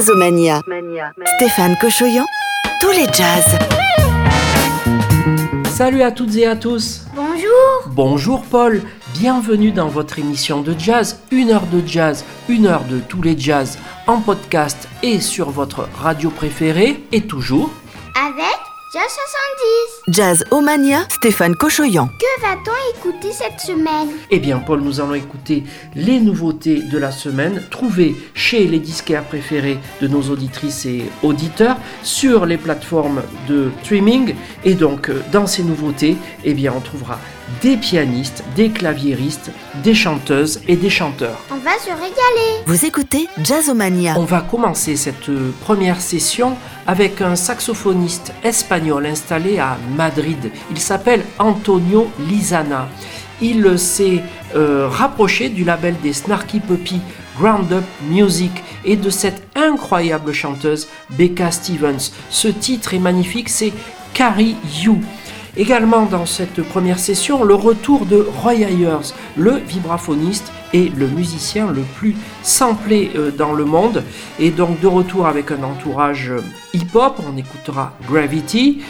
Jazzomania. Stéphane Cochoyan, tous les jazz. Salut à toutes et à tous. Bonjour. Bonjour Paul. Bienvenue dans votre émission de jazz, une heure de jazz, une heure de tous les jazz en podcast et sur votre radio préférée et toujours Avec Jazz 70. Jazz Omania, Stéphane Cochoyan. Que va-t-on écouter cette semaine? Eh bien Paul, nous allons écouter les nouveautés de la semaine trouvées chez les disquaires préférés de nos auditrices et auditeurs sur les plateformes de streaming et donc euh, dans ces nouveautés, eh bien on trouvera des pianistes, des claviéristes, des chanteuses et des chanteurs. On va se régaler. Vous écoutez Jazzomania. On va commencer cette première session avec un saxophoniste espagnol installé à Madrid. Il s'appelle Antonio Lizana. Il s'est euh, rapproché du label des Snarky Puppy Ground Up Music et de cette incroyable chanteuse Becca Stevens. Ce titre est magnifique, c'est Carrie You. Également dans cette première session, le retour de Roy Ayers, le vibraphoniste et le musicien le plus samplé euh, dans le monde. Et donc de retour avec un entourage euh, hip-hop, on écoutera Gravity.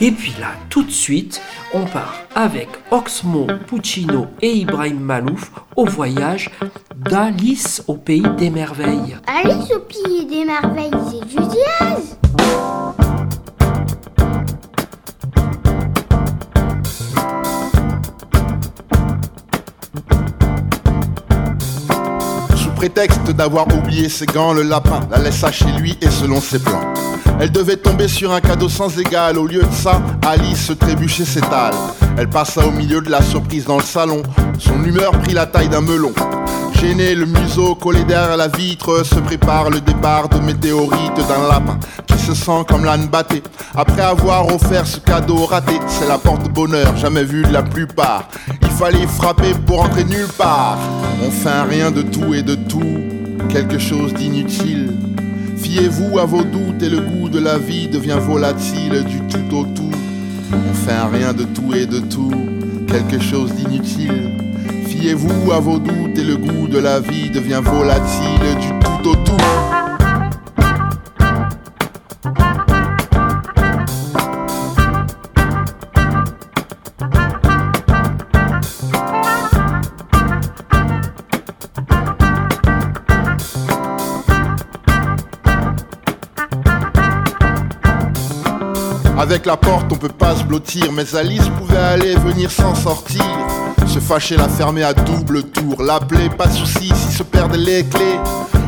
Et puis là, tout de suite, on part avec Oxmo Puccino et Ibrahim Malouf au voyage d'Alice au pays des merveilles. Alice au pays des merveilles, c'est du. Prétexte d'avoir oublié ses gants, le lapin la laissa chez lui et selon ses plans. Elle devait tomber sur un cadeau sans égal. Au lieu de ça, Alice trébuchait s'étale. Elle passa au milieu de la surprise dans le salon. Son humeur prit la taille d'un melon. Gêné, le museau collé derrière la vitre, se prépare le départ de météorite d'un lapin qui se sent comme l'âne batté. Après avoir offert ce cadeau raté, c'est la porte-bonheur, jamais vue de la plupart. Il fallait frapper pour entrer nulle part. On un rien de tout et de tout, quelque chose d'inutile. Fiez-vous à vos doutes et le goût de la vie devient volatile du tout au tout. Un rien de tout et de tout, quelque chose d'inutile. Fiez-vous à vos doutes et le goût de la vie devient volatile du tout au tout. Avec la porte, on peut pas se blottir, mais Alice pouvait aller venir sans sortir. Se fâcher, la fermer à double tour, l'appeler, pas de soucis si se perdent les clés.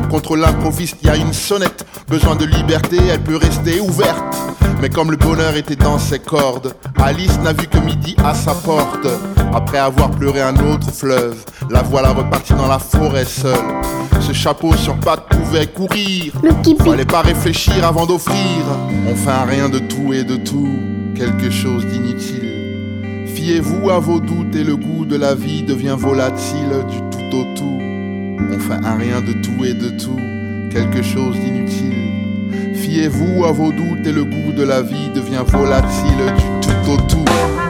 Contre l'improviste, y a une sonnette, besoin de liberté, elle peut rester ouverte. Mais comme le bonheur était dans ses cordes, Alice n'a vu que midi à sa porte. Après avoir pleuré un autre fleuve, la voilà repartie dans la forêt seule. Ce chapeau sur pattes pouvait courir. Le. Fallait pas réfléchir avant d'offrir. On fait un rien de tout et de tout, quelque chose d'inutile. Fiez-vous à vos doutes et le goût de la vie devient volatile du tout au tout. On fait un rien de tout et de tout, quelque chose d'inutile. Fiez-vous à vos doutes et le goût de la vie devient volatile du tout au tout.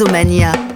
Jazzomania.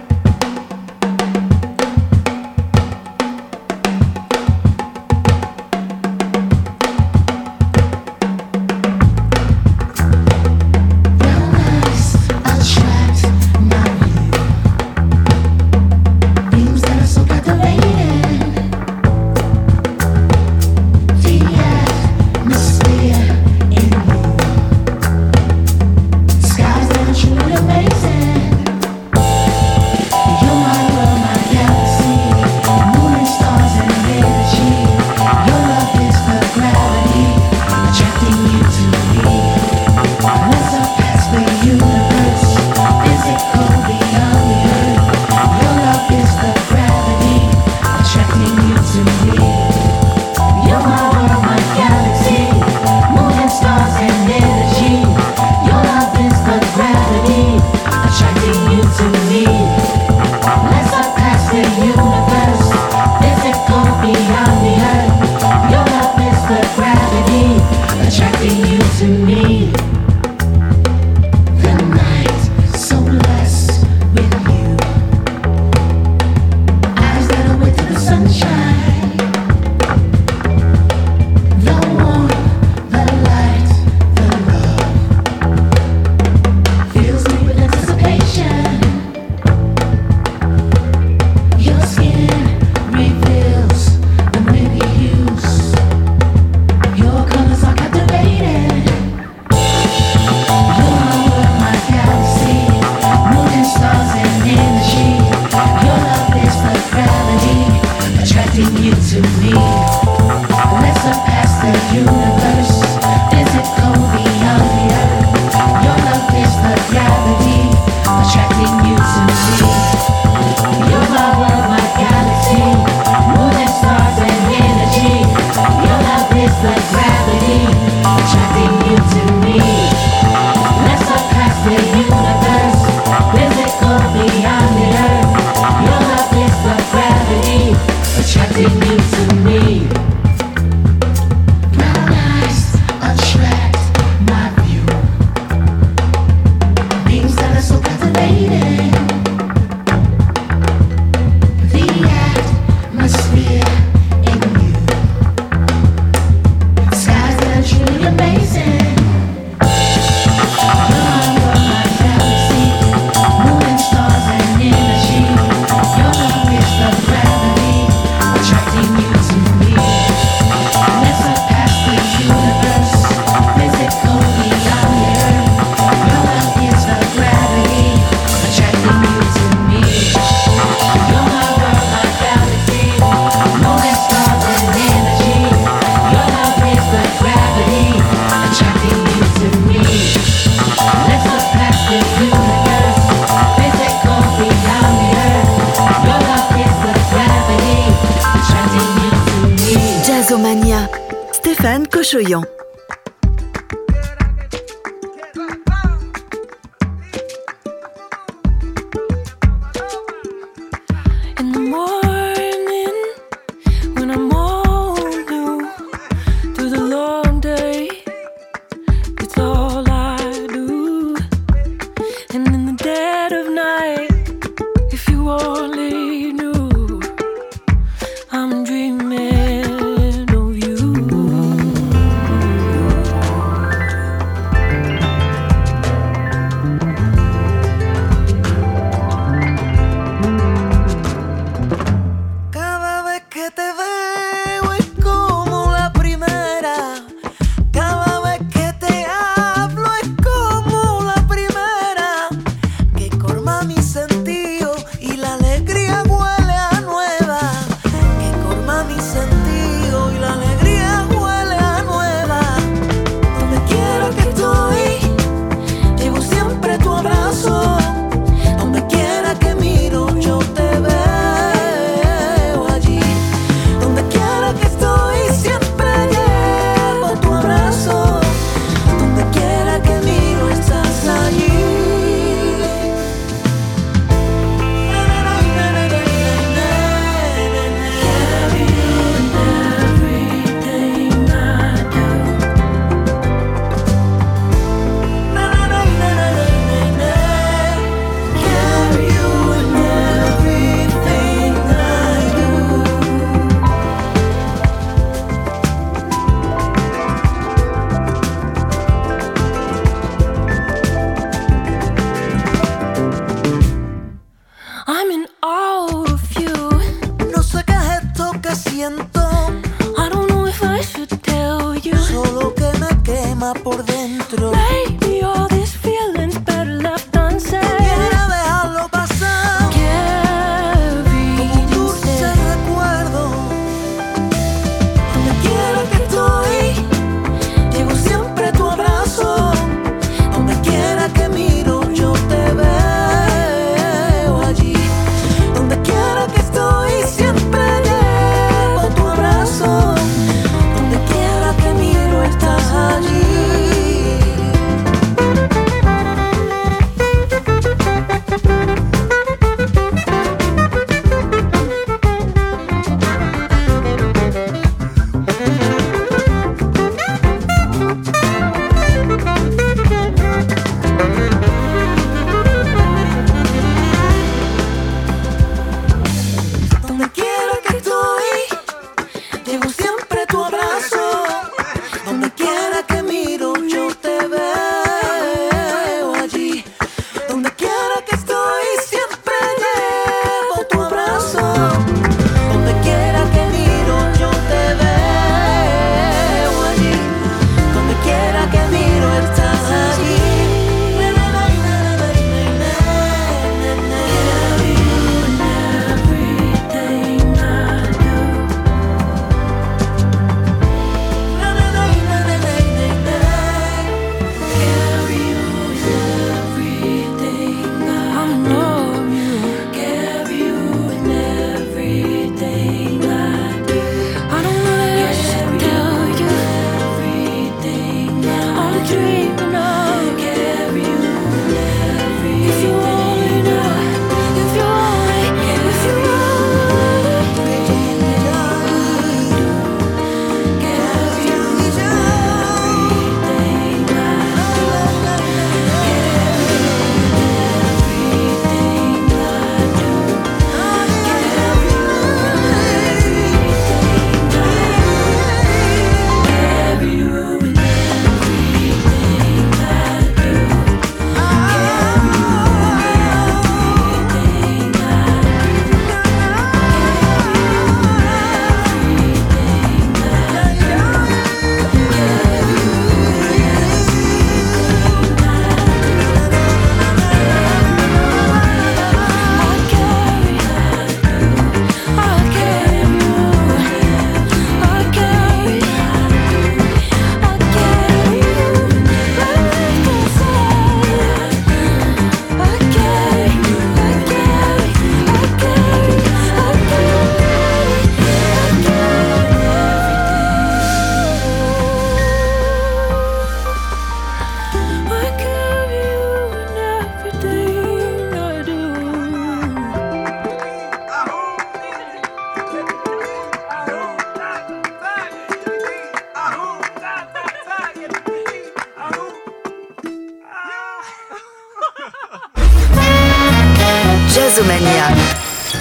Choyant. siento.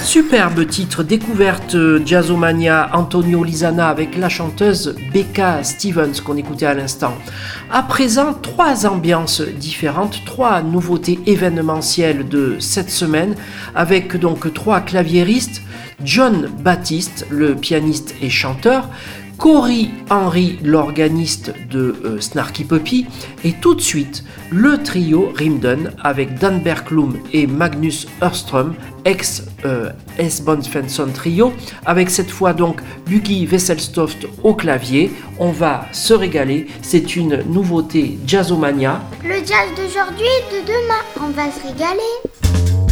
Superbe titre, découverte euh, Jazzomania Antonio Lisana avec la chanteuse Becca Stevens qu'on écoutait à l'instant. À présent, trois ambiances différentes, trois nouveautés événementielles de cette semaine avec donc trois claviéristes, John Baptiste, le pianiste et chanteur, Cory Henry, l'organiste de euh, Snarky Puppy, et tout de suite le trio Rimden avec Dan Berglund et Magnus Örström, ex euh, S-Bond Svensson Trio, avec cette fois donc Buggy Wesselstoft au clavier. On va se régaler, c'est une nouveauté jazzomania. Le jazz d'aujourd'hui et de demain, on va se régaler.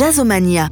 Jazzomania.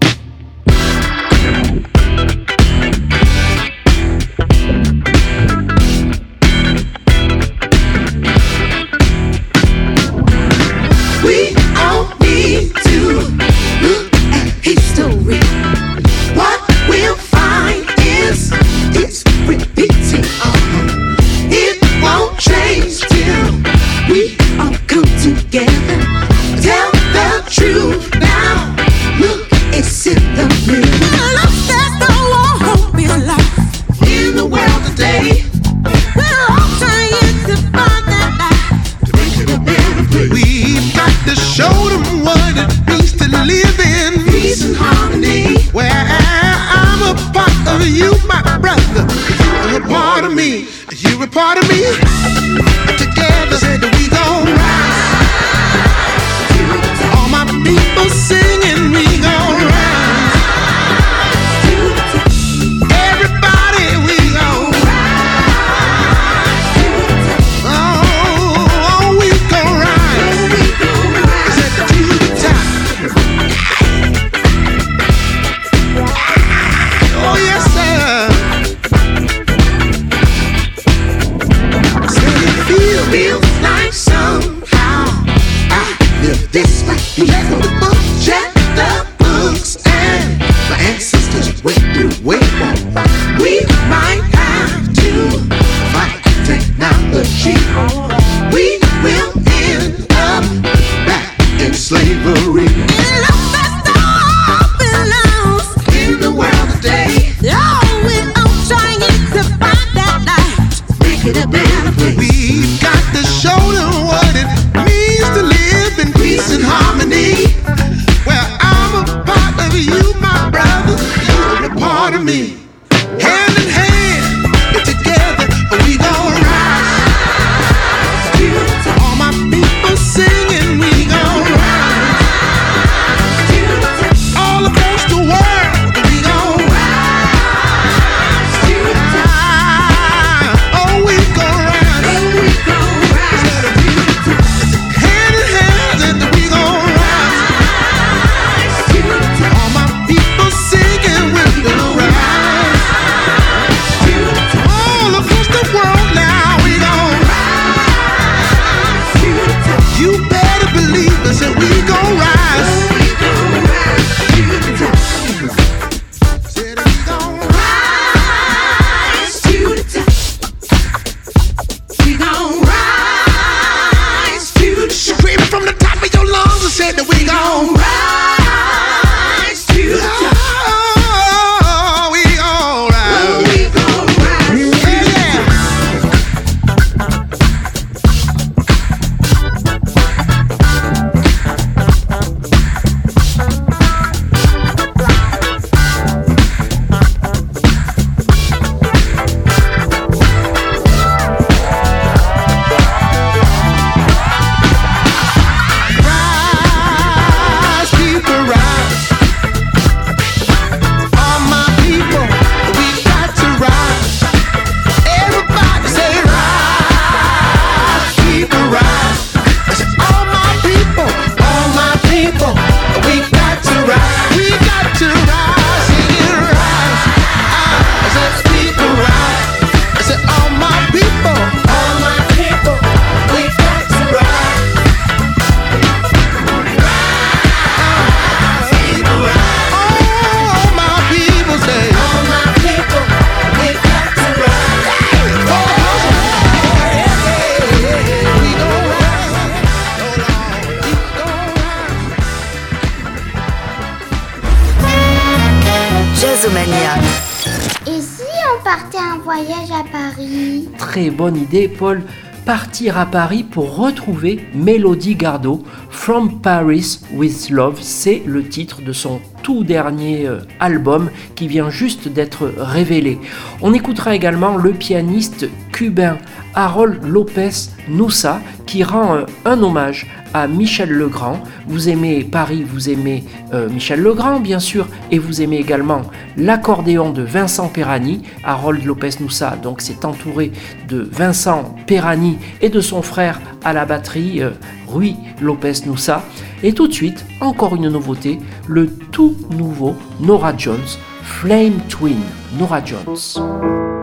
Paul. Partir à Paris pour retrouver Mélodie Gardot. From Paris with Love, c'est le titre de son tout dernier euh, album qui vient juste d'être révélé. On écoutera également le pianiste cubain Harold Lopez Noussa qui rend euh, un hommage à Michel Legrand. Vous aimez Paris, vous aimez euh, Michel Legrand bien sûr, et vous aimez également l'accordéon de Vincent Perani. Harold Lopez Noussa donc s'est entouré de Vincent Perani et de son frère à la batterie euh, Rui Lopez Noussa. Et tout de suite, encore une nouveauté, le tout nouveau Nora Jones, Flame Twin Nora Jones.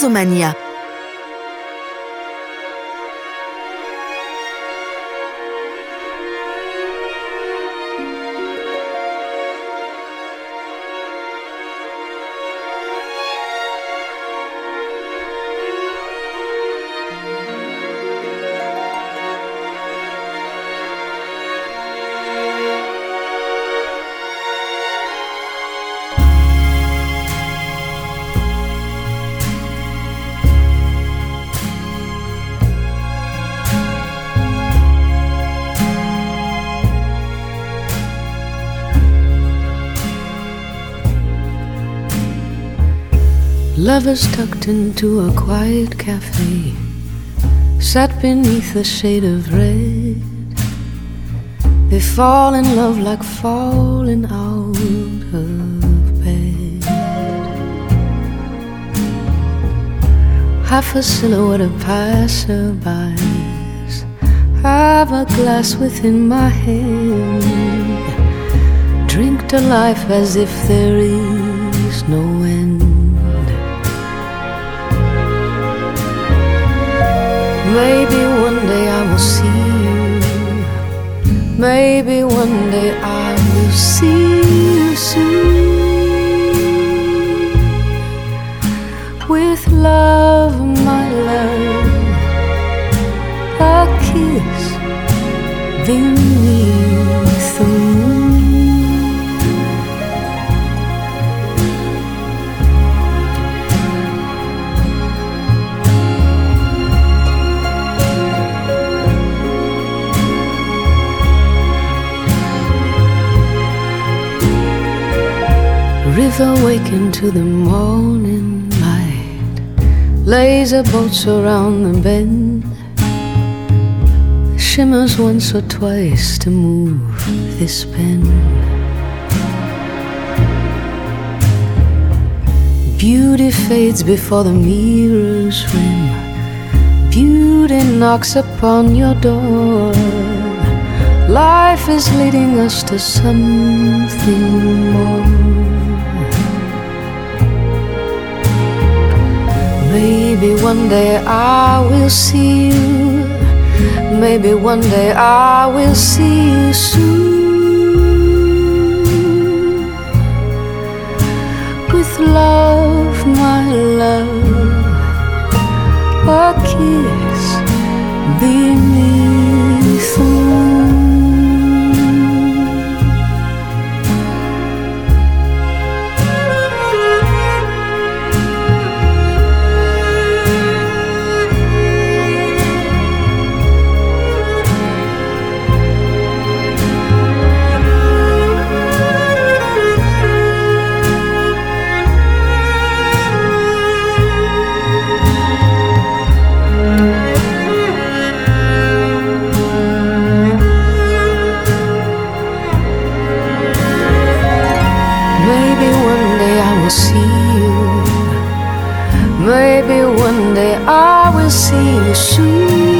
Jazzomania. Lovers tucked into a quiet cafe sat beneath a shade of red. They fall in love like falling out of bed. Half a silhouette of passerbys have a glass within my hand. Drink to life as if there is no end. Maybe one day I will see you. Maybe one day I will see you soon. With love, my love, a kiss beneath river waking to the morning light. Laser boats around the bend. shimmers once or twice to move this pen. Beauty fades before the mirror's rim. Beauty knocks upon your door. Life is leading us to something more. Maybe one day I will see you. Maybe one day I will see you soon. With love, my love, a kiss beneath see you soon.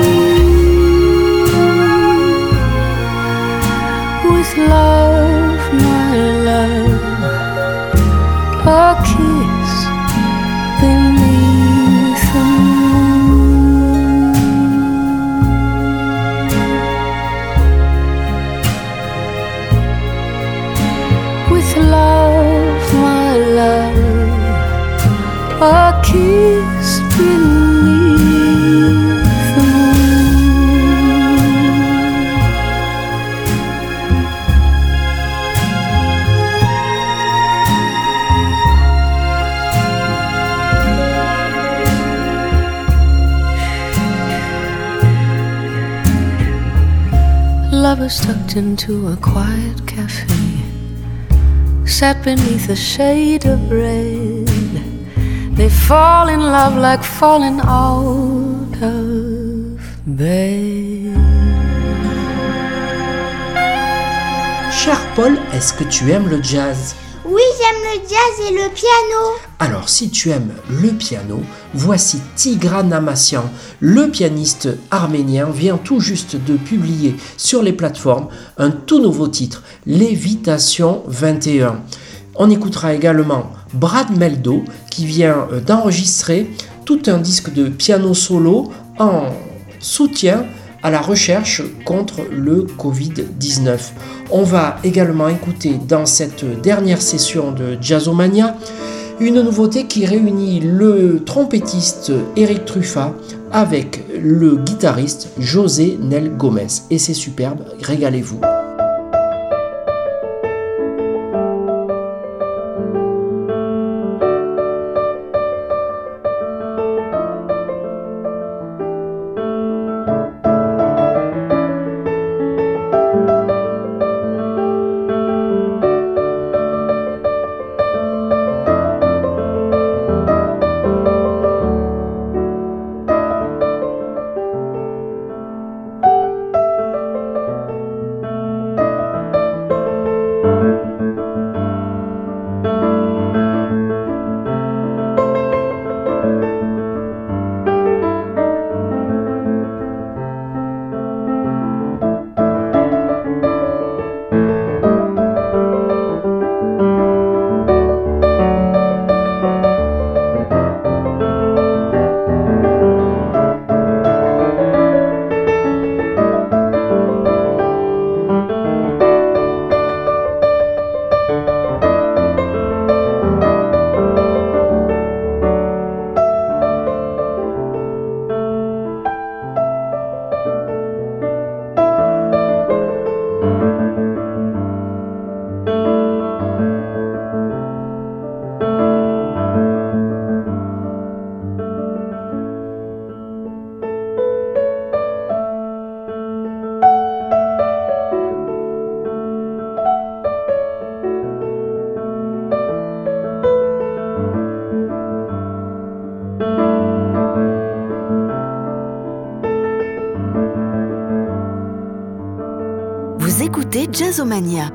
Lovers tucked into a quiet cafe sat beneath a shade of red. They fall in love like falling out of bed. Cher Paul, est-ce que tu aimes le jazz? Oui, j'aime le jazz et le piano. Alors si tu aimes le piano, voici Tigran Amassian, le pianiste arménien, vient tout juste de publier sur les plateformes un tout nouveau titre, Lévitation 21. On écoutera également Brad Meldo qui vient euh, d'enregistrer tout un disque de piano solo en soutien à la recherche contre le Covid-19. On va également écouter dans cette dernière session de Jazzomania une nouveauté qui réunit le trompettiste Eric Truffat avec le guitariste José Nel Gomez. Et c'est superbe, régalez-vous. Jazzomania.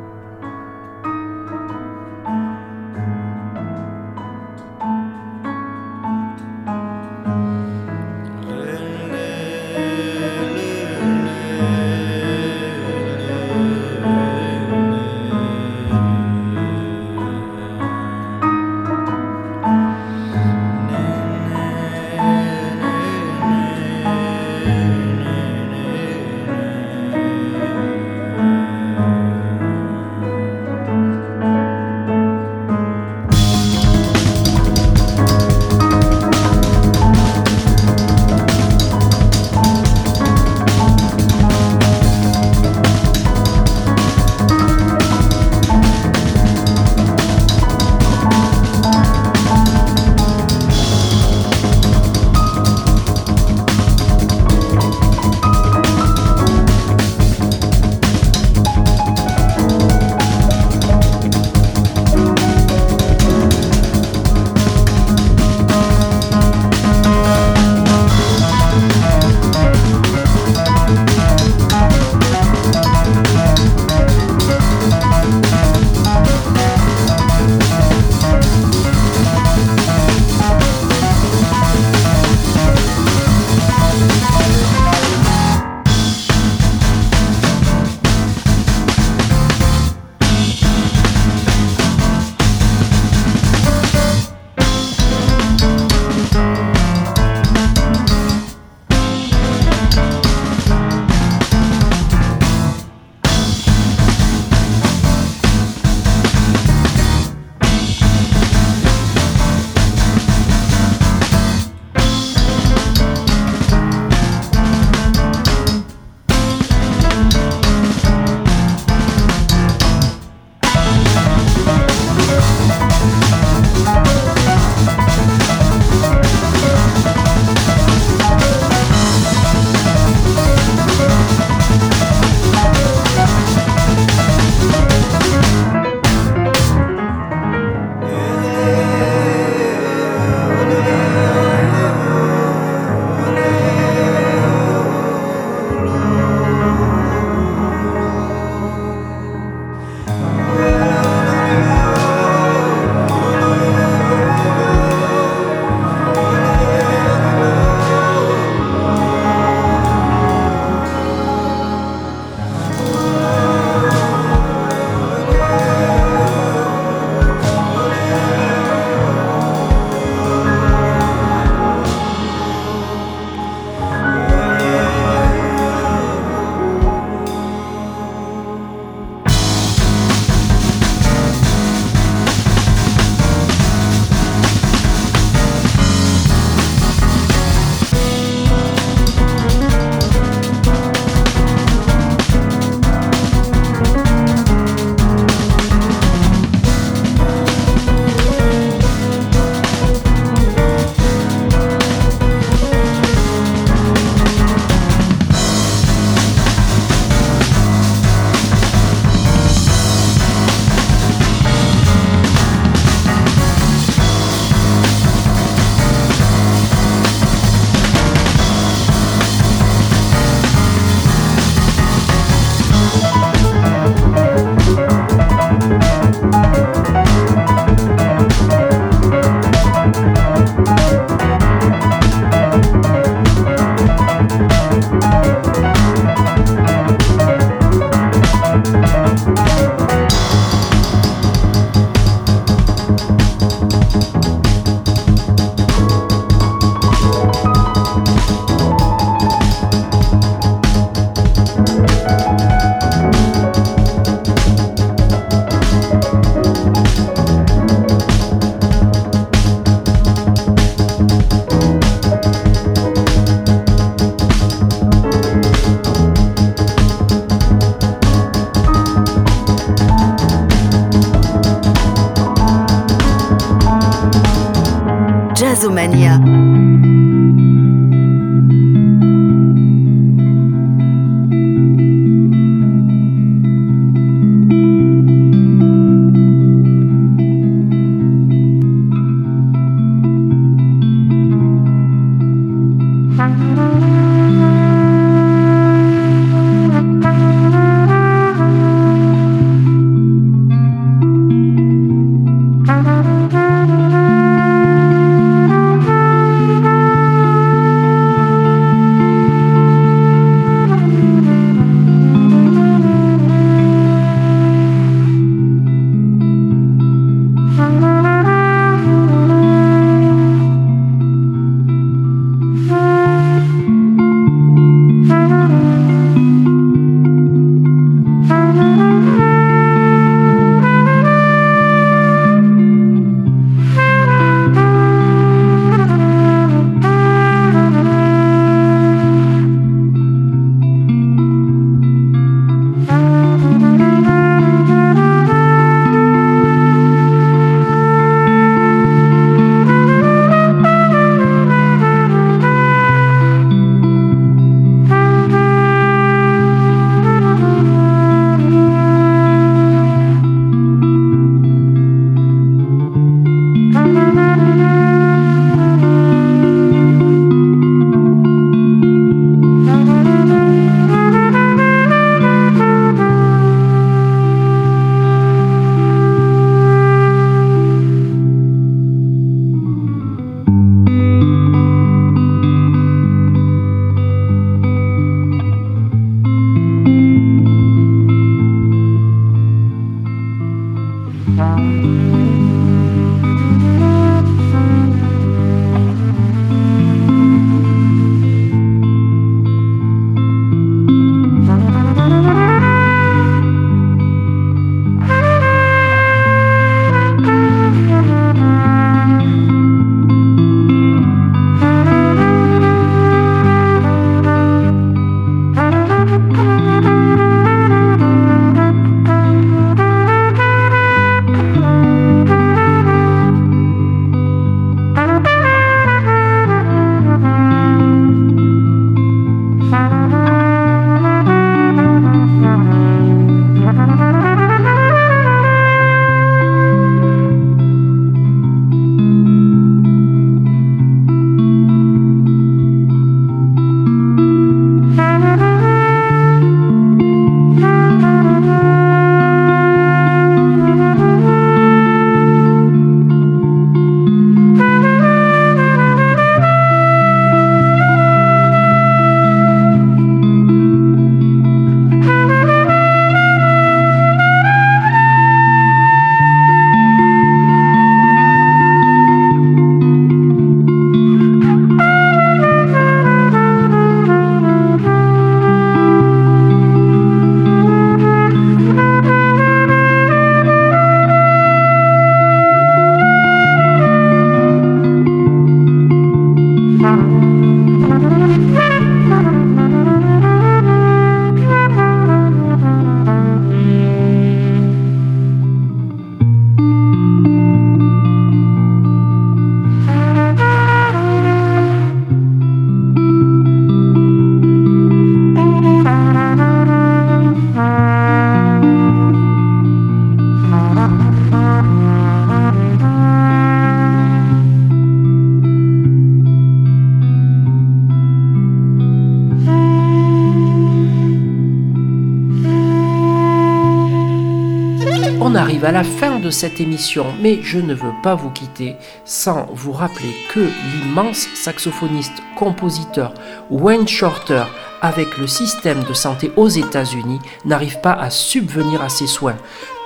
Cette émission, mais je ne veux pas vous quitter sans vous rappeler que l'immense saxophoniste compositeur Wayne Shorter avec le système de santé aux États-Unis n'arrive pas à subvenir à ses soins.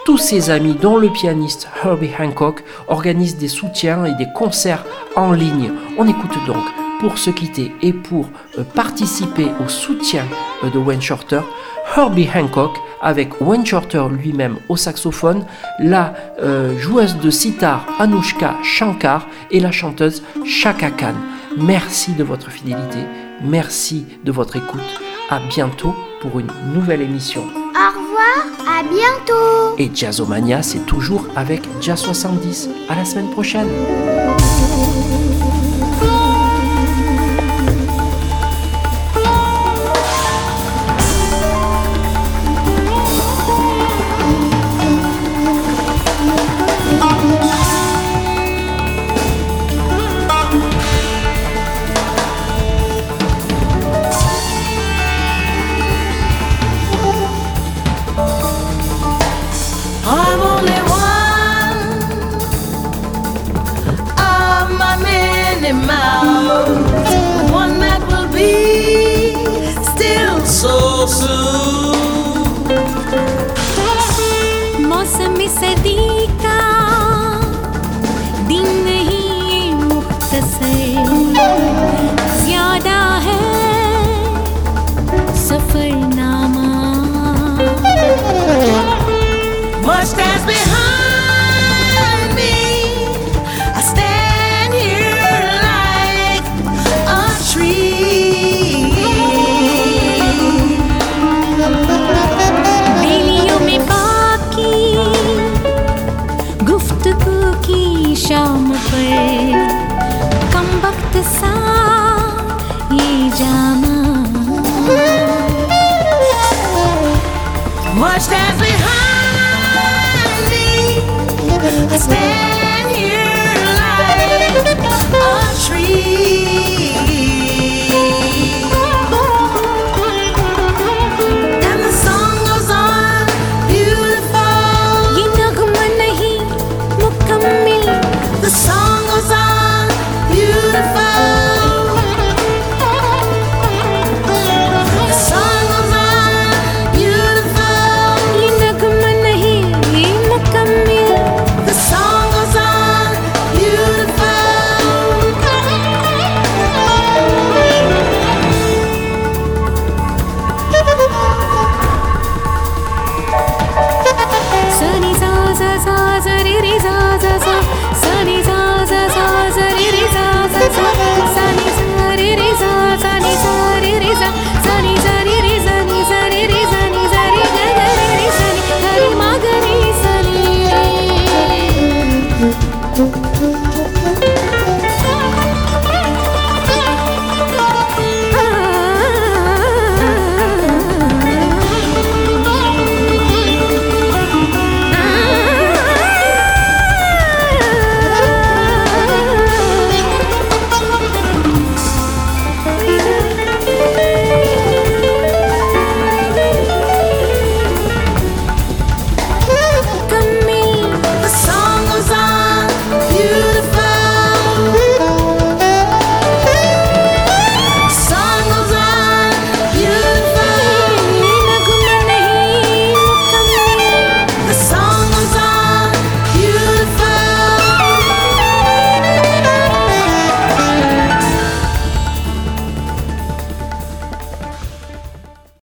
Tous ses amis, dont le pianiste Herbie Hancock, organisent des soutiens et des concerts en ligne. On écoute donc, pour se quitter et pour euh, participer au soutien euh, de Wayne Shorter, Herbie Hancock avec Wayne Shorter lui-même au saxophone, la euh, joueuse de sitar Anushka Shankar et la chanteuse Shaka Khan. Merci de votre fidélité, merci de votre écoute. À bientôt pour une nouvelle émission. Au revoir, à bientôt. Et Jazzomania, c'est toujours avec Jazz 70. À la semaine prochaine.